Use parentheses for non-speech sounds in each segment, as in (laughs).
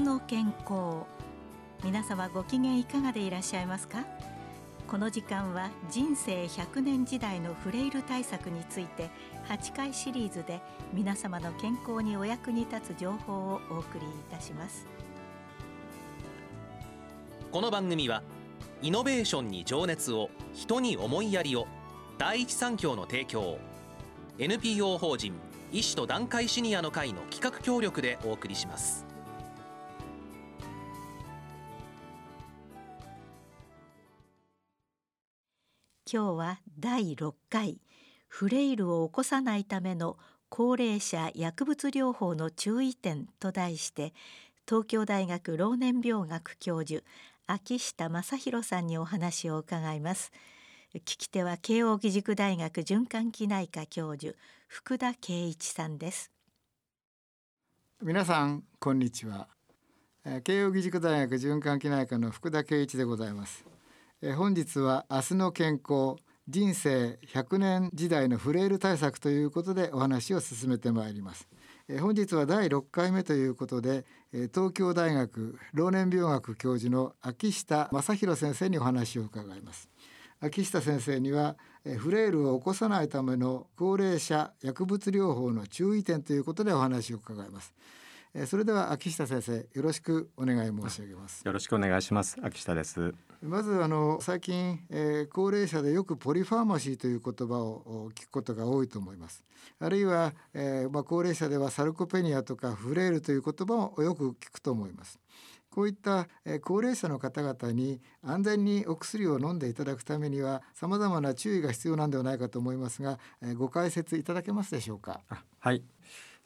の健康皆様ご機嫌いかがでいらっしゃいますか？この時間は人生100年時代のフレイル対策について8回シリーズで皆様の健康にお役に立つ情報をお送りいたします。この番組はイノベーションに情熱を人に思いやりを第一三共の提供 NPO 法人医師と団塊シニアの会の企画協力でお送りします。今日は第6回フレイルを起こさないための高齢者薬物療法の注意点と題して東京大学老年病学教授秋下正弘さんにお話を伺います。聞き手は慶應義塾大学循環器内科教授福田圭一さんです。皆さんこんにちは。慶應義塾大学循環器内科の福田圭一でございます。え本日は明日の健康人生100年時代のフレイル対策ということでお話を進めてまいります。え本日は第6回目ということで東京大学老年病学教授の秋下正弘先生にお話を伺います。秋下先生にはフレイルを起こさないための高齢者薬物療法の注意点ということでお話を伺います。それでは秋下先生よろしくお願い申し上げます。よろしくお願いします。秋下です。まずあの最近、えー、高齢者でよくポリファーマシーという言葉を聞くことが多いと思います。あるいは、えー、まあ、高齢者ではサルコペニアとかフレイルという言葉をよく聞くと思います。こういったえ高齢者の方々に安全にお薬を飲んでいただくためには様々な注意が必要なんではないかと思いますがえご解説いただけますでしょうか？はい。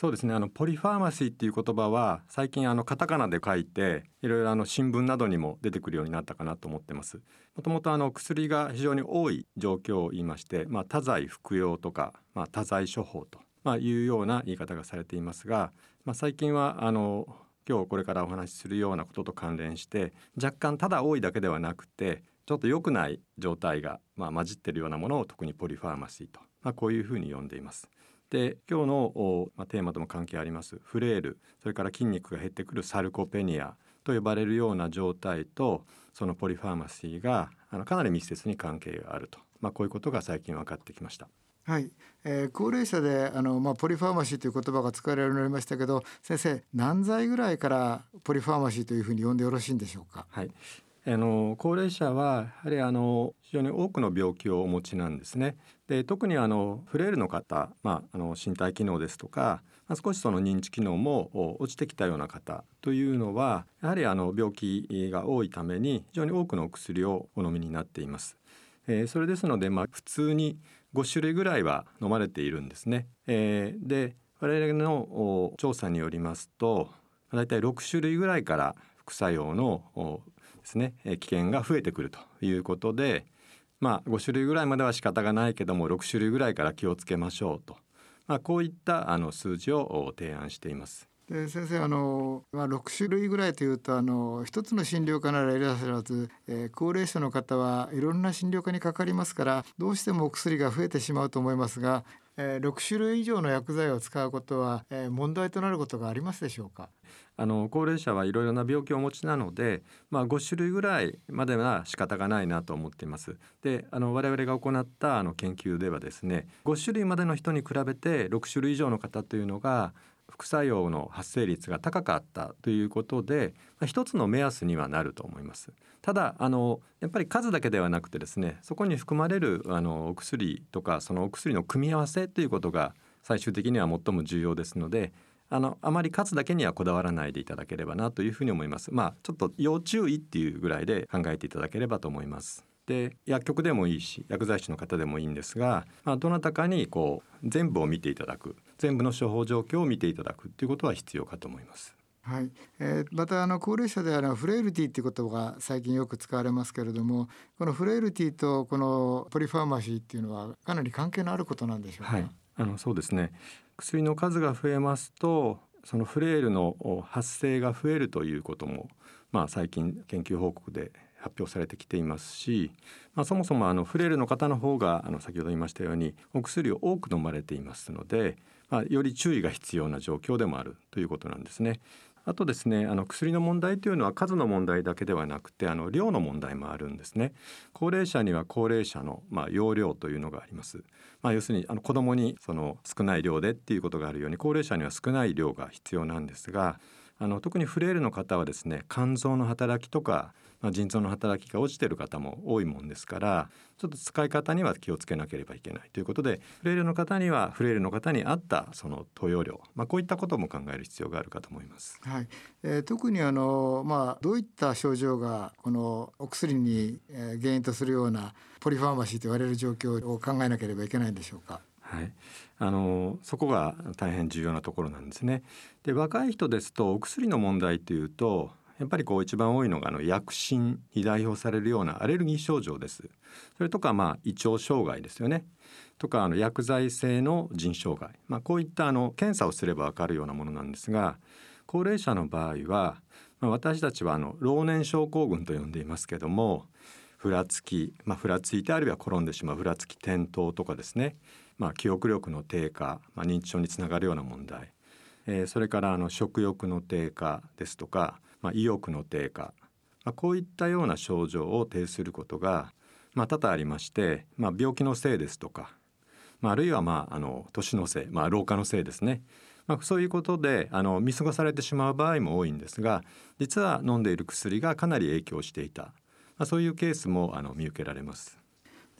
そうですねあのポリファーマシーっていう言葉は最近あのカタカナで書いていろいろあの新聞などにも出てくるようになったかなと思ってますもともとあの薬が非常に多い状況を言いまして、まあ、多剤服用とか、まあ、多剤処方と、まあ、いうような言い方がされていますが、まあ、最近はあの今日これからお話しするようなことと関連して若干ただ多いだけではなくてちょっと良くない状態が、まあ、混じってるようなものを特にポリファーマシーと、まあ、こういうふうに呼んでいます。で今日の、まあ、テーマとも関係ありますフレイルそれから筋肉が減ってくるサルコペニアと呼ばれるような状態とそのポリファーマシーがあのかなり密接に関係があると、まあ、こういうことが最近分かってきました。はい、えー、高齢者であの、まあ、ポリファーマシーという言葉が使われるようになりましたけど先生何歳ぐらいからポリファーマシーというふうに呼んでよろしいんでしょうか？はいあの高齢者はやはりあの非常に多くの病気をお持ちなんですね。で特にあのフレイルの方、まあ、あの身体機能ですとか、まあ、少しその認知機能も落ちてきたような方というのはやはりあの病気が多いために非常に多くのお薬をお飲みになっています。えー、それですので、まあ、普通に5種類ぐらいは飲まれているんですね。えー、で我々の調査によりますとだいたい6種類ぐらいから副作用のですね危険が増えてくるということでまあ5種類ぐらいまでは仕方がないけども6種類ぐらいから気をつけましょうと、まあ、こういったあの数字を提案しています。で先生あの、まあ、6種類ぐらいというとあの一つの診療科ならいらっしゃらず、えー、高齢者の方はいろんな診療科にかかりますからどうしてもお薬が増えてしまうと思いますが、えー、6種類以上の薬剤を使うことは、えー、問題となることがありますでしょうか？あの高齢者はいろいろな病気をお持ちなので、まあ、5種類ぐらいまでは仕方がないなと思っています。であの我々が行ったあの研究ではですね5種類までの人に比べて6種類以上の方というのが副作用の発生率が高かったということで、まあ、一つの目安にはなると思います。ただあのやっぱり数だけではなくてですねそこに含まれるあのお薬とかそのお薬の組み合わせということが最終的には最も重要ですのであのあまり数だけにはこだわらないでいただければなというふうに思います。まあちょっと要注意っていうぐらいで考えていただければと思います。で薬局でもいいし薬剤師の方でもいいんですが、まあ、どなたかにこう全部を見ていただく全部の処方状況を見ていただくということは必要かと思います。はい、えー、またあの高齢者であるフレイルティっていう言葉が最近よく使われますけれどもこのフレイルティとこのポリファーマシーっていうのはかなり関係のあることなんでしょうか、はい、あのそうですね。薬の数が増えますとそのフレイルの発生が増えるということも、まあ、最近研究報告で発表されてきていますし、まあ、そもそもあのフレイルの方の方があの先ほど言いましたようにお薬を多く飲まれていますので、まあ、より注意が必要な状況でもあるということなんですね。あとですねあの薬の問題というのは数の問題だけではなくてあの量の問題もあるんですね高齢者には高齢者の、まあ、容量というのがあります、まあ、要するにあの子供にその少ない量でっていうことがあるように高齢者には少ない量が必要なんですがあの特にフレイルの方はですね肝臓の働きとかまあ、腎臓の働きが落ちている方も多いもんですからちょっと使い方には気をつけなければいけないということでフレイルの方にはフレイルの方に合ったその投与量、まあ、こういったことも考える必要があるかと思います。はいえー、特にあの、まあ、どういった症状がこのお薬に原因とするようなポリファーマシーと言われる状況を考えなければいけないんでしょうか？はい、あのそこが大変重要なところなんですね。で若い人ですとお薬の問題っていうとやっぱりこう一番多いのがあの薬疹に代表されるようなアレルギー症状です。それとかまあ胃腸障害ですよね。とかあの薬剤性の腎障害、まあ、こういったあの検査をすればわかるようなものなんですが高齢者の場合は、まあ、私たちはあの老年症候群と呼んでいますけどもふらつき、まあ、ふらついてあるいは転んでしまうふらつき転倒とかですね、まあ、記憶力の低下、まあ、認知症につながるような問題、えー、それからあの食欲の低下ですとかまあ、意欲の低下、まあ、こういったような症状を呈することが、まあ、多々ありまして、まあ、病気のせいですとか、まあ、あるいはまああの年のせい、まあ、老化のせいですね、まあ、そういうことであの見過ごされてしまう場合も多いんですが実は飲んでいる薬がかなり影響していた、まあ、そういうケースもあの見受けられます。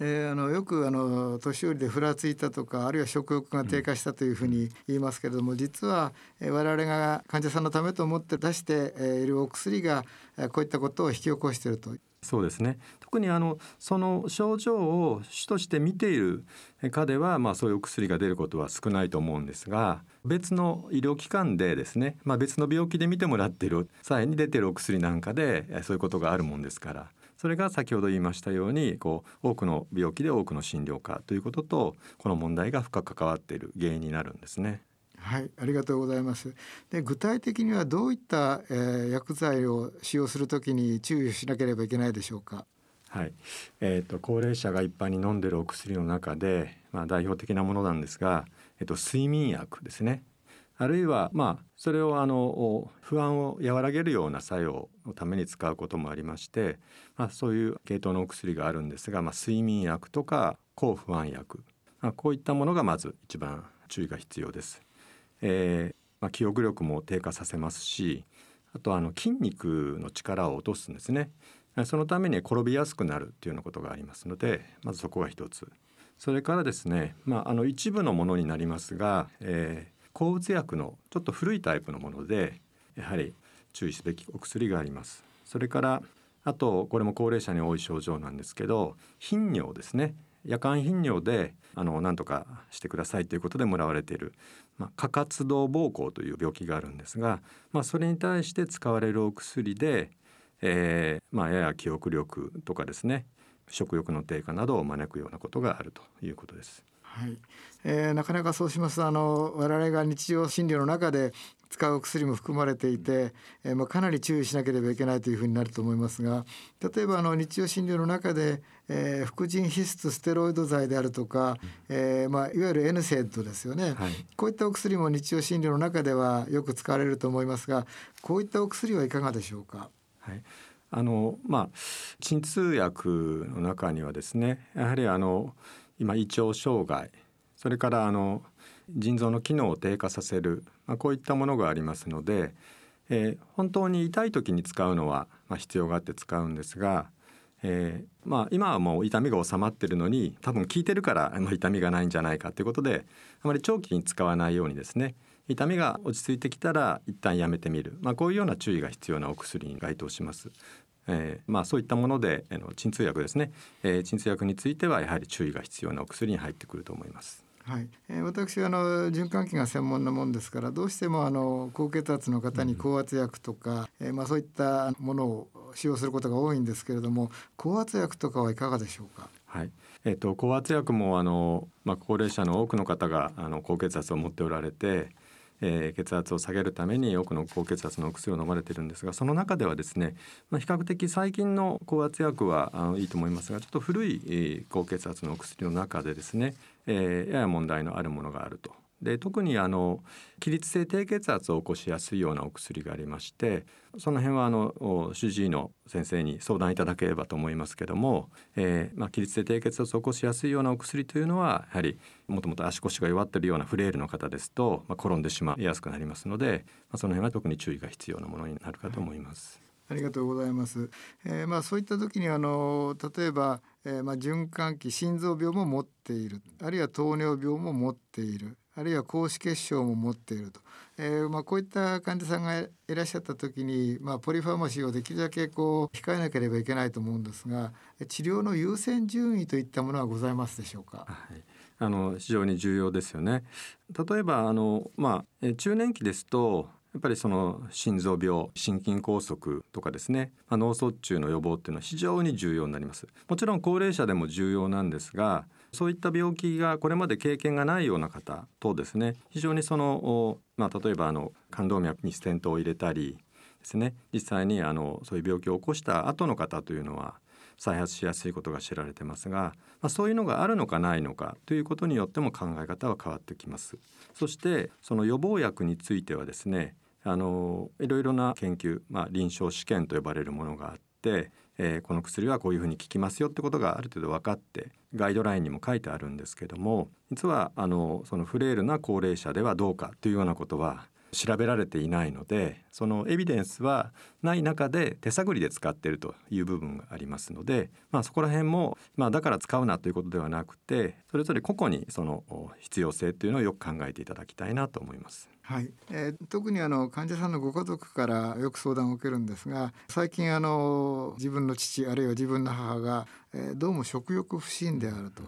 えー、あのよくあの年寄りでふらついたとかあるいは食欲が低下したというふうに言いますけれども、実は、えー、我々が患者さんのためと思って出しているお薬がこういったことを引き起こしていると。そうですね。特にあのその症状を主として見ている科では、まあ、そういうお薬が出ることは少ないと思うんですが別の医療機関でですね、まあ、別の病気で見てもらっている際に出ているお薬なんかでそういうことがあるもんですからそれが先ほど言いましたようにこう多くの病気で多くの診療科ということとこの問題が深く関わっている原因になるんですね。はい、ありがとうございます。で、具体的にはどういった、えー、薬剤を使用するときに注意しなければいけないでしょうか？はい、えっ、ー、と高齢者が一般に飲んでるお薬の中で、まあ代表的なものなんですが、えっ、ー、と睡眠薬ですね。あるいはまあそれをあの不安を和らげるような作用のために使うこともありまして、まあ、そういう系統のお薬があるんですが、まあ、睡眠薬とか抗不安薬、まあ、こういったものがまず一番注意が必要です。えーまあ、記憶力も低下させますしあとあの筋肉の力を落とすんですね。そのために転びやすくなるっていうようなことがありますのでまずそこが一つ。それからですね、まあ、あの一部のものになりますが、えー、抗うつ薬のちょっと古いタイプのものでやはり注意すべきお薬があります。それからあとこれも高齢者に多い症状なんですけど頻尿ですね。夜間頻尿であの何とかしてくださいということでもらわれている、まあ、過活動膀胱という病気があるんですが、まあ、それに対して使われるお薬で、えーまあ、やや記憶力とかですね食欲の低下などを招くようなことがあるということです。はい、えー、なかなかそうしますあの我々が日常診療の中で使う薬も含まれていて、えー、まあ、かなり注意しなければいけないというふうになると思いますが例えばあの日常診療の中で、えー、副腎皮質ステロイド剤であるとか、えーまあ、いわゆる N セットですよね、はい、こういったお薬も日常診療の中ではよく使われると思いますがこういったお薬はいかがでしょうか？はい。あのまあ鎮痛薬の中にはですねやはりあの今胃腸障害それからあの腎臓の機能を低下させる、まあ、こういったものがありますので、えー、本当に痛い時に使うのは、まあ、必要があって使うんですが、えー、まあ、今はもう痛みが治まってるのに多分効いてるからあ痛みがないんじゃないかということであまり長期に使わないようにですね痛みが落ち着いてきたら一旦やめてみる、まあ、こういうような注意が必要なお薬に該当します。えーまあ、そういったものであの鎮痛薬ですね、えー、鎮痛薬についてはやはり注意が必要なお薬に入ってくると思います。はい、えー、私はあの循環器が専門なもんですからどうしてもあの高血圧の方に高圧薬とか、うん、えー、まあ、そういったものを使用することが多いんですけれども高圧薬とかはいかがでしょうか？はいえーと、と高圧薬もあの、まあ、高齢者の多くの方があの高血圧を持っておられて、えー、血圧を下げるために多くの高血圧のお薬を飲まれてるんですがその中ではですね、まあ、比較的最近の高圧薬はあのいいと思いますがちょっと古い、高血圧のお薬の中でですね、えー、やや問題のあるものがあると。で特にあの起立性低血圧を起こしやすいようなお薬がありましてその辺はあの主治医の先生に相談いただければと思いますけども、えーまあ、起立性低血圧を起こしやすいようなお薬というのはやはりもともと足腰が弱っているようなフレイルの方ですと、まあ、転んでしまいやすくなりますので、まあ、その辺は特に注意が必要なものになるかと思います。ありがとうございます。えー、まあそういった時にあの例えば、えー、まあ循環器心臓病も持っているあるいは糖尿病も持っているあるいは高脂血症も持っていると、えー、まあこういった患者さんがいらっしゃった時に、まあ、ポリファーマシーをできるだけこう控えなければいけないと思うんですが治療の優先順位といったものはございますでしょうか？はいあの非常に重要ですよね。例えばあのまあ中年期ですとやっぱりその心臓病心筋梗塞とかですね、まあ、脳卒中の予防っていうのは非常に重要になりますもちろん高齢者でも重要なんですがそういった病気がこれまで経験がないような方とですね非常にその、まあ、例えばあの冠動脈にステントを入れたりですね実際にあのそういう病気を起こした後の方というのは再発しやすいことが知られてますが、まあ、そういうのがあるのかないのかということによっても考え方は変わってきます。そしてその予防薬についてはですねあのいろいろな研究、まあ、臨床試験と呼ばれるものがあって、えー、この薬はこういうふうに効きますよってことがある程度分かってガイドラインにも書いてあるんですけども実はあのそのフレイルな高齢者ではどうかというようなことは調べられていないのでそのエビデンスはない中で手探りで使っているという部分がありますので、まあ、そこら辺も、まあ、だから使うなということではなくてそれぞれ個々にその必要性というのをよく考えていただきたいなと思います。はい、えー、特にあの患者さんのご家族からよく相談を受けるんですが最近あの自分の父あるいは自分の母が、えー、どうも食欲不振であると。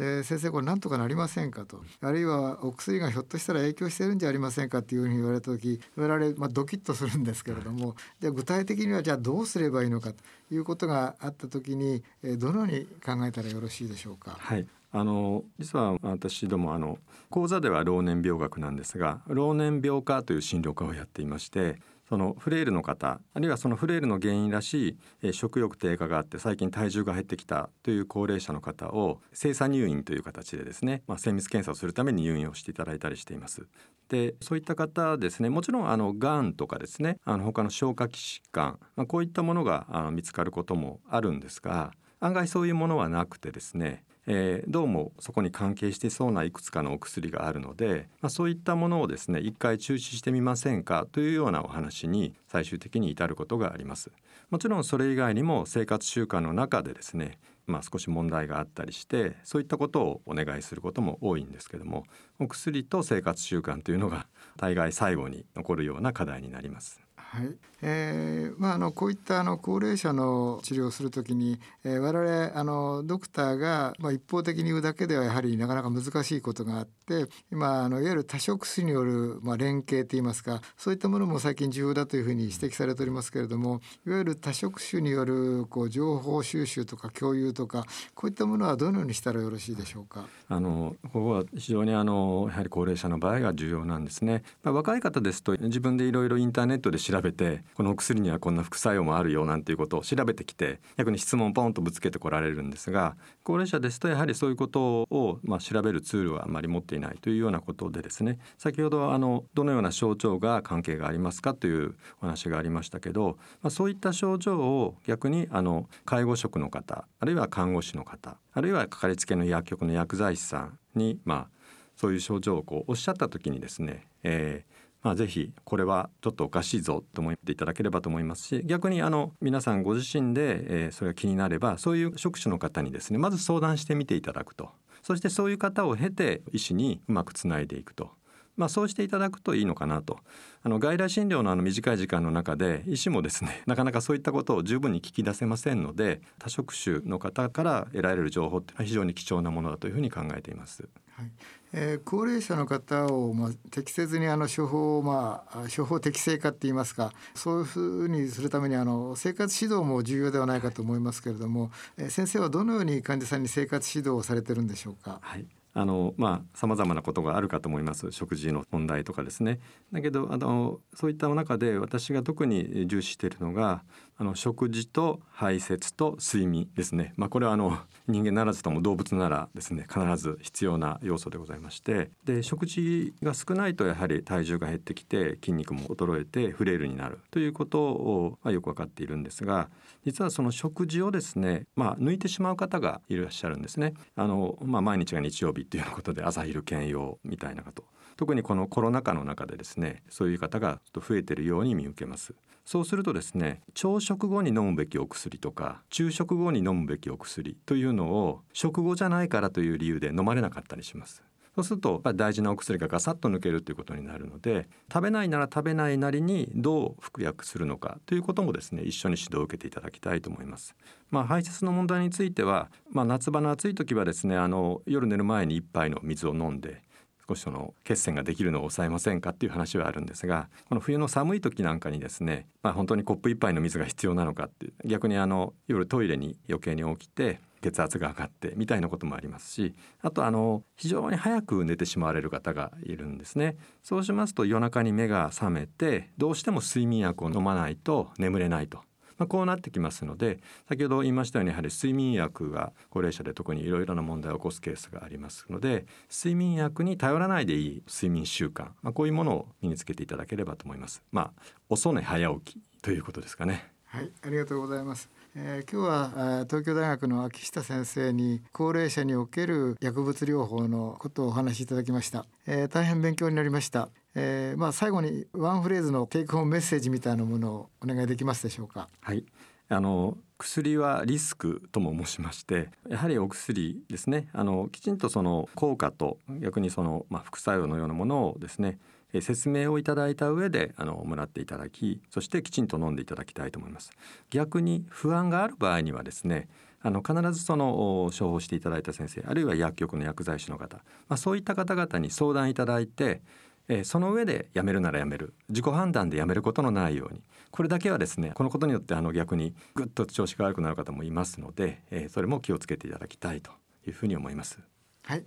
で先生これなんとかなりませんかと。あるいはお薬がひょっとしたら影響してるんじゃありませんかっていうふうに言われた時我々、まあ、ドキッとするんですけれどもじゃあ具体的にはじゃあどうすればいいのかということがあった時に、えー、どのように考えたらよろしいでしょうか？はい。あの実は私どもあの講座では老年病学なんですが老年病科という診療科をやっていましてそのフレイルの方あるいはそのフレイルの原因らしい、え食欲低下があって最近体重が減ってきたという高齢者の方を精査入院という形でですね、まあ、精密検査をするために入院をしていただいたりしています。でそういった方ですねもちろんあのがんとかですねあの他の消化器疾患、まあ、こういったものがあの見つかることもあるんですが案外そういうものはなくてですねえー、どうもそこに関係してそうないくつかのお薬があるので、まあ、そういったものをですね一回中止してみませんかというようなお話に最終的に至ることがあります。もちろんそれ以外にも生活習慣の中でですねまあ、少し問題があったりしてそういったことをお願いすることも多いんですけどもお薬と生活習慣というのが大概最後に残るような課題になります。はい、えー、まああのこういったあの高齢者の治療をするときに、えー、我々あのドクターがまあ一方的に言うだけではやはりなかなか難しいことがあって今あのいわゆる多職種によるまあ連携といいますかそういったものも最近重要だというふうに指摘されておりますけれどもいわゆる多職種によるこう情報収集とか共有とかこういったものはどのようにしたらよろしいでしょうか？あのここは非常にあのやはり高齢者の場合が重要なんですね。まあ、若い方ですと自分でいろいろインターネットで調べてこのお薬にはこんな副作用もあるよなんていうことを調べてきて逆に質問をポンとぶつけてこられるんですが高齢者ですとやはりそういうことをま調べるツールはあまり持っていないというようなことでですね先ほどあのどのような症状が関係がありますかというお話がありましたけど、まあ、そういった症状を逆にあの介護職の方あるいは看護師の方あるいはかかりつけの薬局の薬剤師さんにまあそういう症状をこうおっしゃった時にですね、えー、まあ、ぜひこれはちょっとおかしいぞと思っていただければと思いますし逆にあの皆さんご自身で、えー、それが気になればそういう職種の方にですねまず相談してみていただくとそしてそういう方を経て医師にうまくつないでいくと。まあ、そうしていただくといいのかなとあの外来診療のあの短い時間の中で医師もですね (laughs) なかなかそういったことを十分に聞き出せませんので多職種の方から得られる情報っていうのは非常に貴重なものだというふうに考えています。はい。えー、高齢者の方を、まあ、適切にあの処方、まあ、処方適正化って言いますかそういうふうにするためにあの生活指導も重要ではないかと思いますけれども、えー、先生はどのように患者さんに生活指導をされてるんでしょうか？はい。あのまあさまざまなことがあるかと思います。食事の問題とかですね。だけどあのそういった中で私が特に重視しているのがあの食事と排泄と睡眠ですね、まあ、これはあの (laughs) 人間ならずとも動物ならですね必ず必要な要素でございまして。で食事が少ないとやはり体重が減ってきて筋肉も衰えてフレイルになる。ということを、まあ、よく分かっているんですが実はその食事をですね、まあ、抜いてしまう方がいらっしゃるんですね。あのまあ、毎日が日曜日っていうことで朝昼兼用みたいなこと。特にこのコロナ禍の中でですねそういう方が増えてるように見受けます。そうするとですね朝食後に飲むべきお薬とか昼食後に飲むべきお薬というのを食後じゃないからという理由で飲まれなかったりしますそうすると大事なお薬がガサッと抜けるということになるので食べないなら食べないなりにどう服薬するのかということもですね一緒に指導を受けていただきたいと思います。まあ、排泄の問題については、まあ、夏場の暑い時はですねあの夜寝る前に1杯の水を飲んで少しその血栓ができるのを抑えませんかっていう話はあるんですがこの冬の寒い時なんかにですね、まあ、本当にコップ一杯の水が必要なのかって逆にあの夜トイレに余計に起きて血圧が上がってみたいなこともありますしあとあの非常に早く寝てしまわれる方がいるんですね。そうしますと夜中に目が覚めてどうしても睡眠薬を飲まないと眠れないと。まあ、こうなってきますので先ほど言いましたようにやはり睡眠薬が高齢者で特にいろいろな問題を起こすケースがありますので睡眠薬に頼らないでいい睡眠習慣、まあ、こういうものを身につけていただければと思います。まあ、遅寝早起きということですかね。はい、ありがとうございます。えー、今日は東京大学の秋下先生に高齢者における薬物療法のことをお話しいただきました、えー、大変勉強になりました、えー、まあ最後にワンフレーズのテイクホームメッセージみたいなものをお願いできますでしょうか？はい。あの薬はリスクとも申しましてやはりお薬ですね。あのきちんとその効果と逆にその、まあ、副作用のようなものをですね説明をいただいた上であのもらっていただきそしてきちんと飲んでいただきたいと思います。逆に不安がある場合にはですねあの必ずその処方していただいた先生あるいは薬局の薬剤師の方、まあ、そういった方々に相談いただいてえその上でやめるならやめる。自己判断でやめることのないように。これだけはですねこのことによってあの逆にぐっと調子が悪くなる方もいますので、えそれも気をつけていただきたいというふうに思います。はい。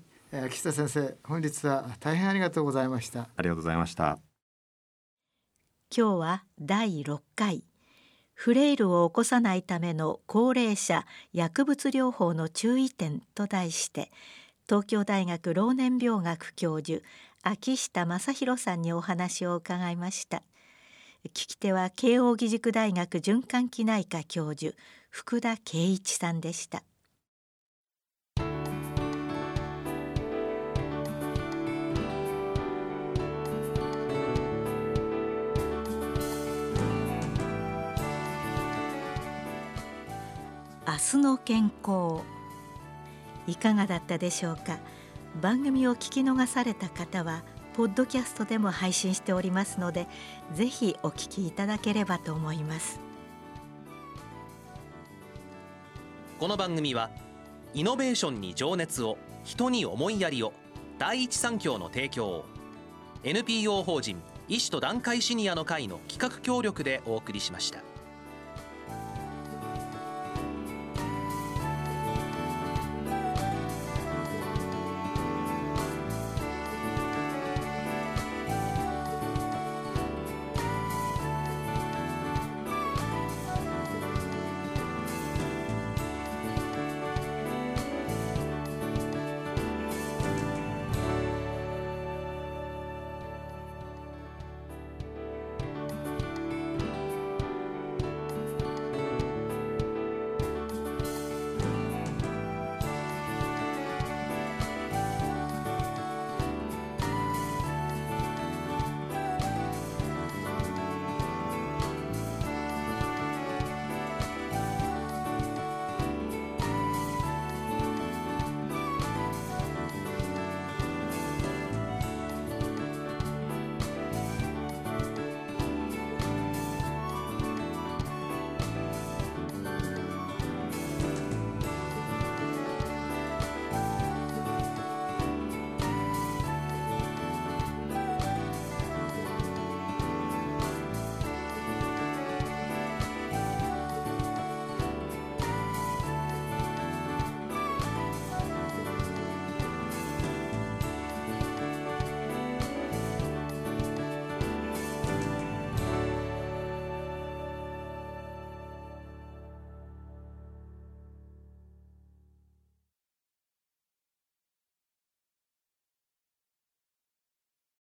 岸田先生本日は大変ありがとうございました。ありがとうございました。今日は第6回。フレイルを起こさないための高齢者薬物療法の注意点と題して東京大学老年病学教授秋下正弘さんにお話を伺いました。聞き手は慶應義塾大学循環器内科教授福田圭一さんでした。明日の健康いかがだったでしょうか？番組を聞き逃された方はポッドキャストでも配信しておりますのでぜひお聞きいただければと思いますこの番組はイノベーションに情熱を人に思いやりを第一三共の提供 NPO 法人医師と団塊シニアの会の企画協力でお送りしました。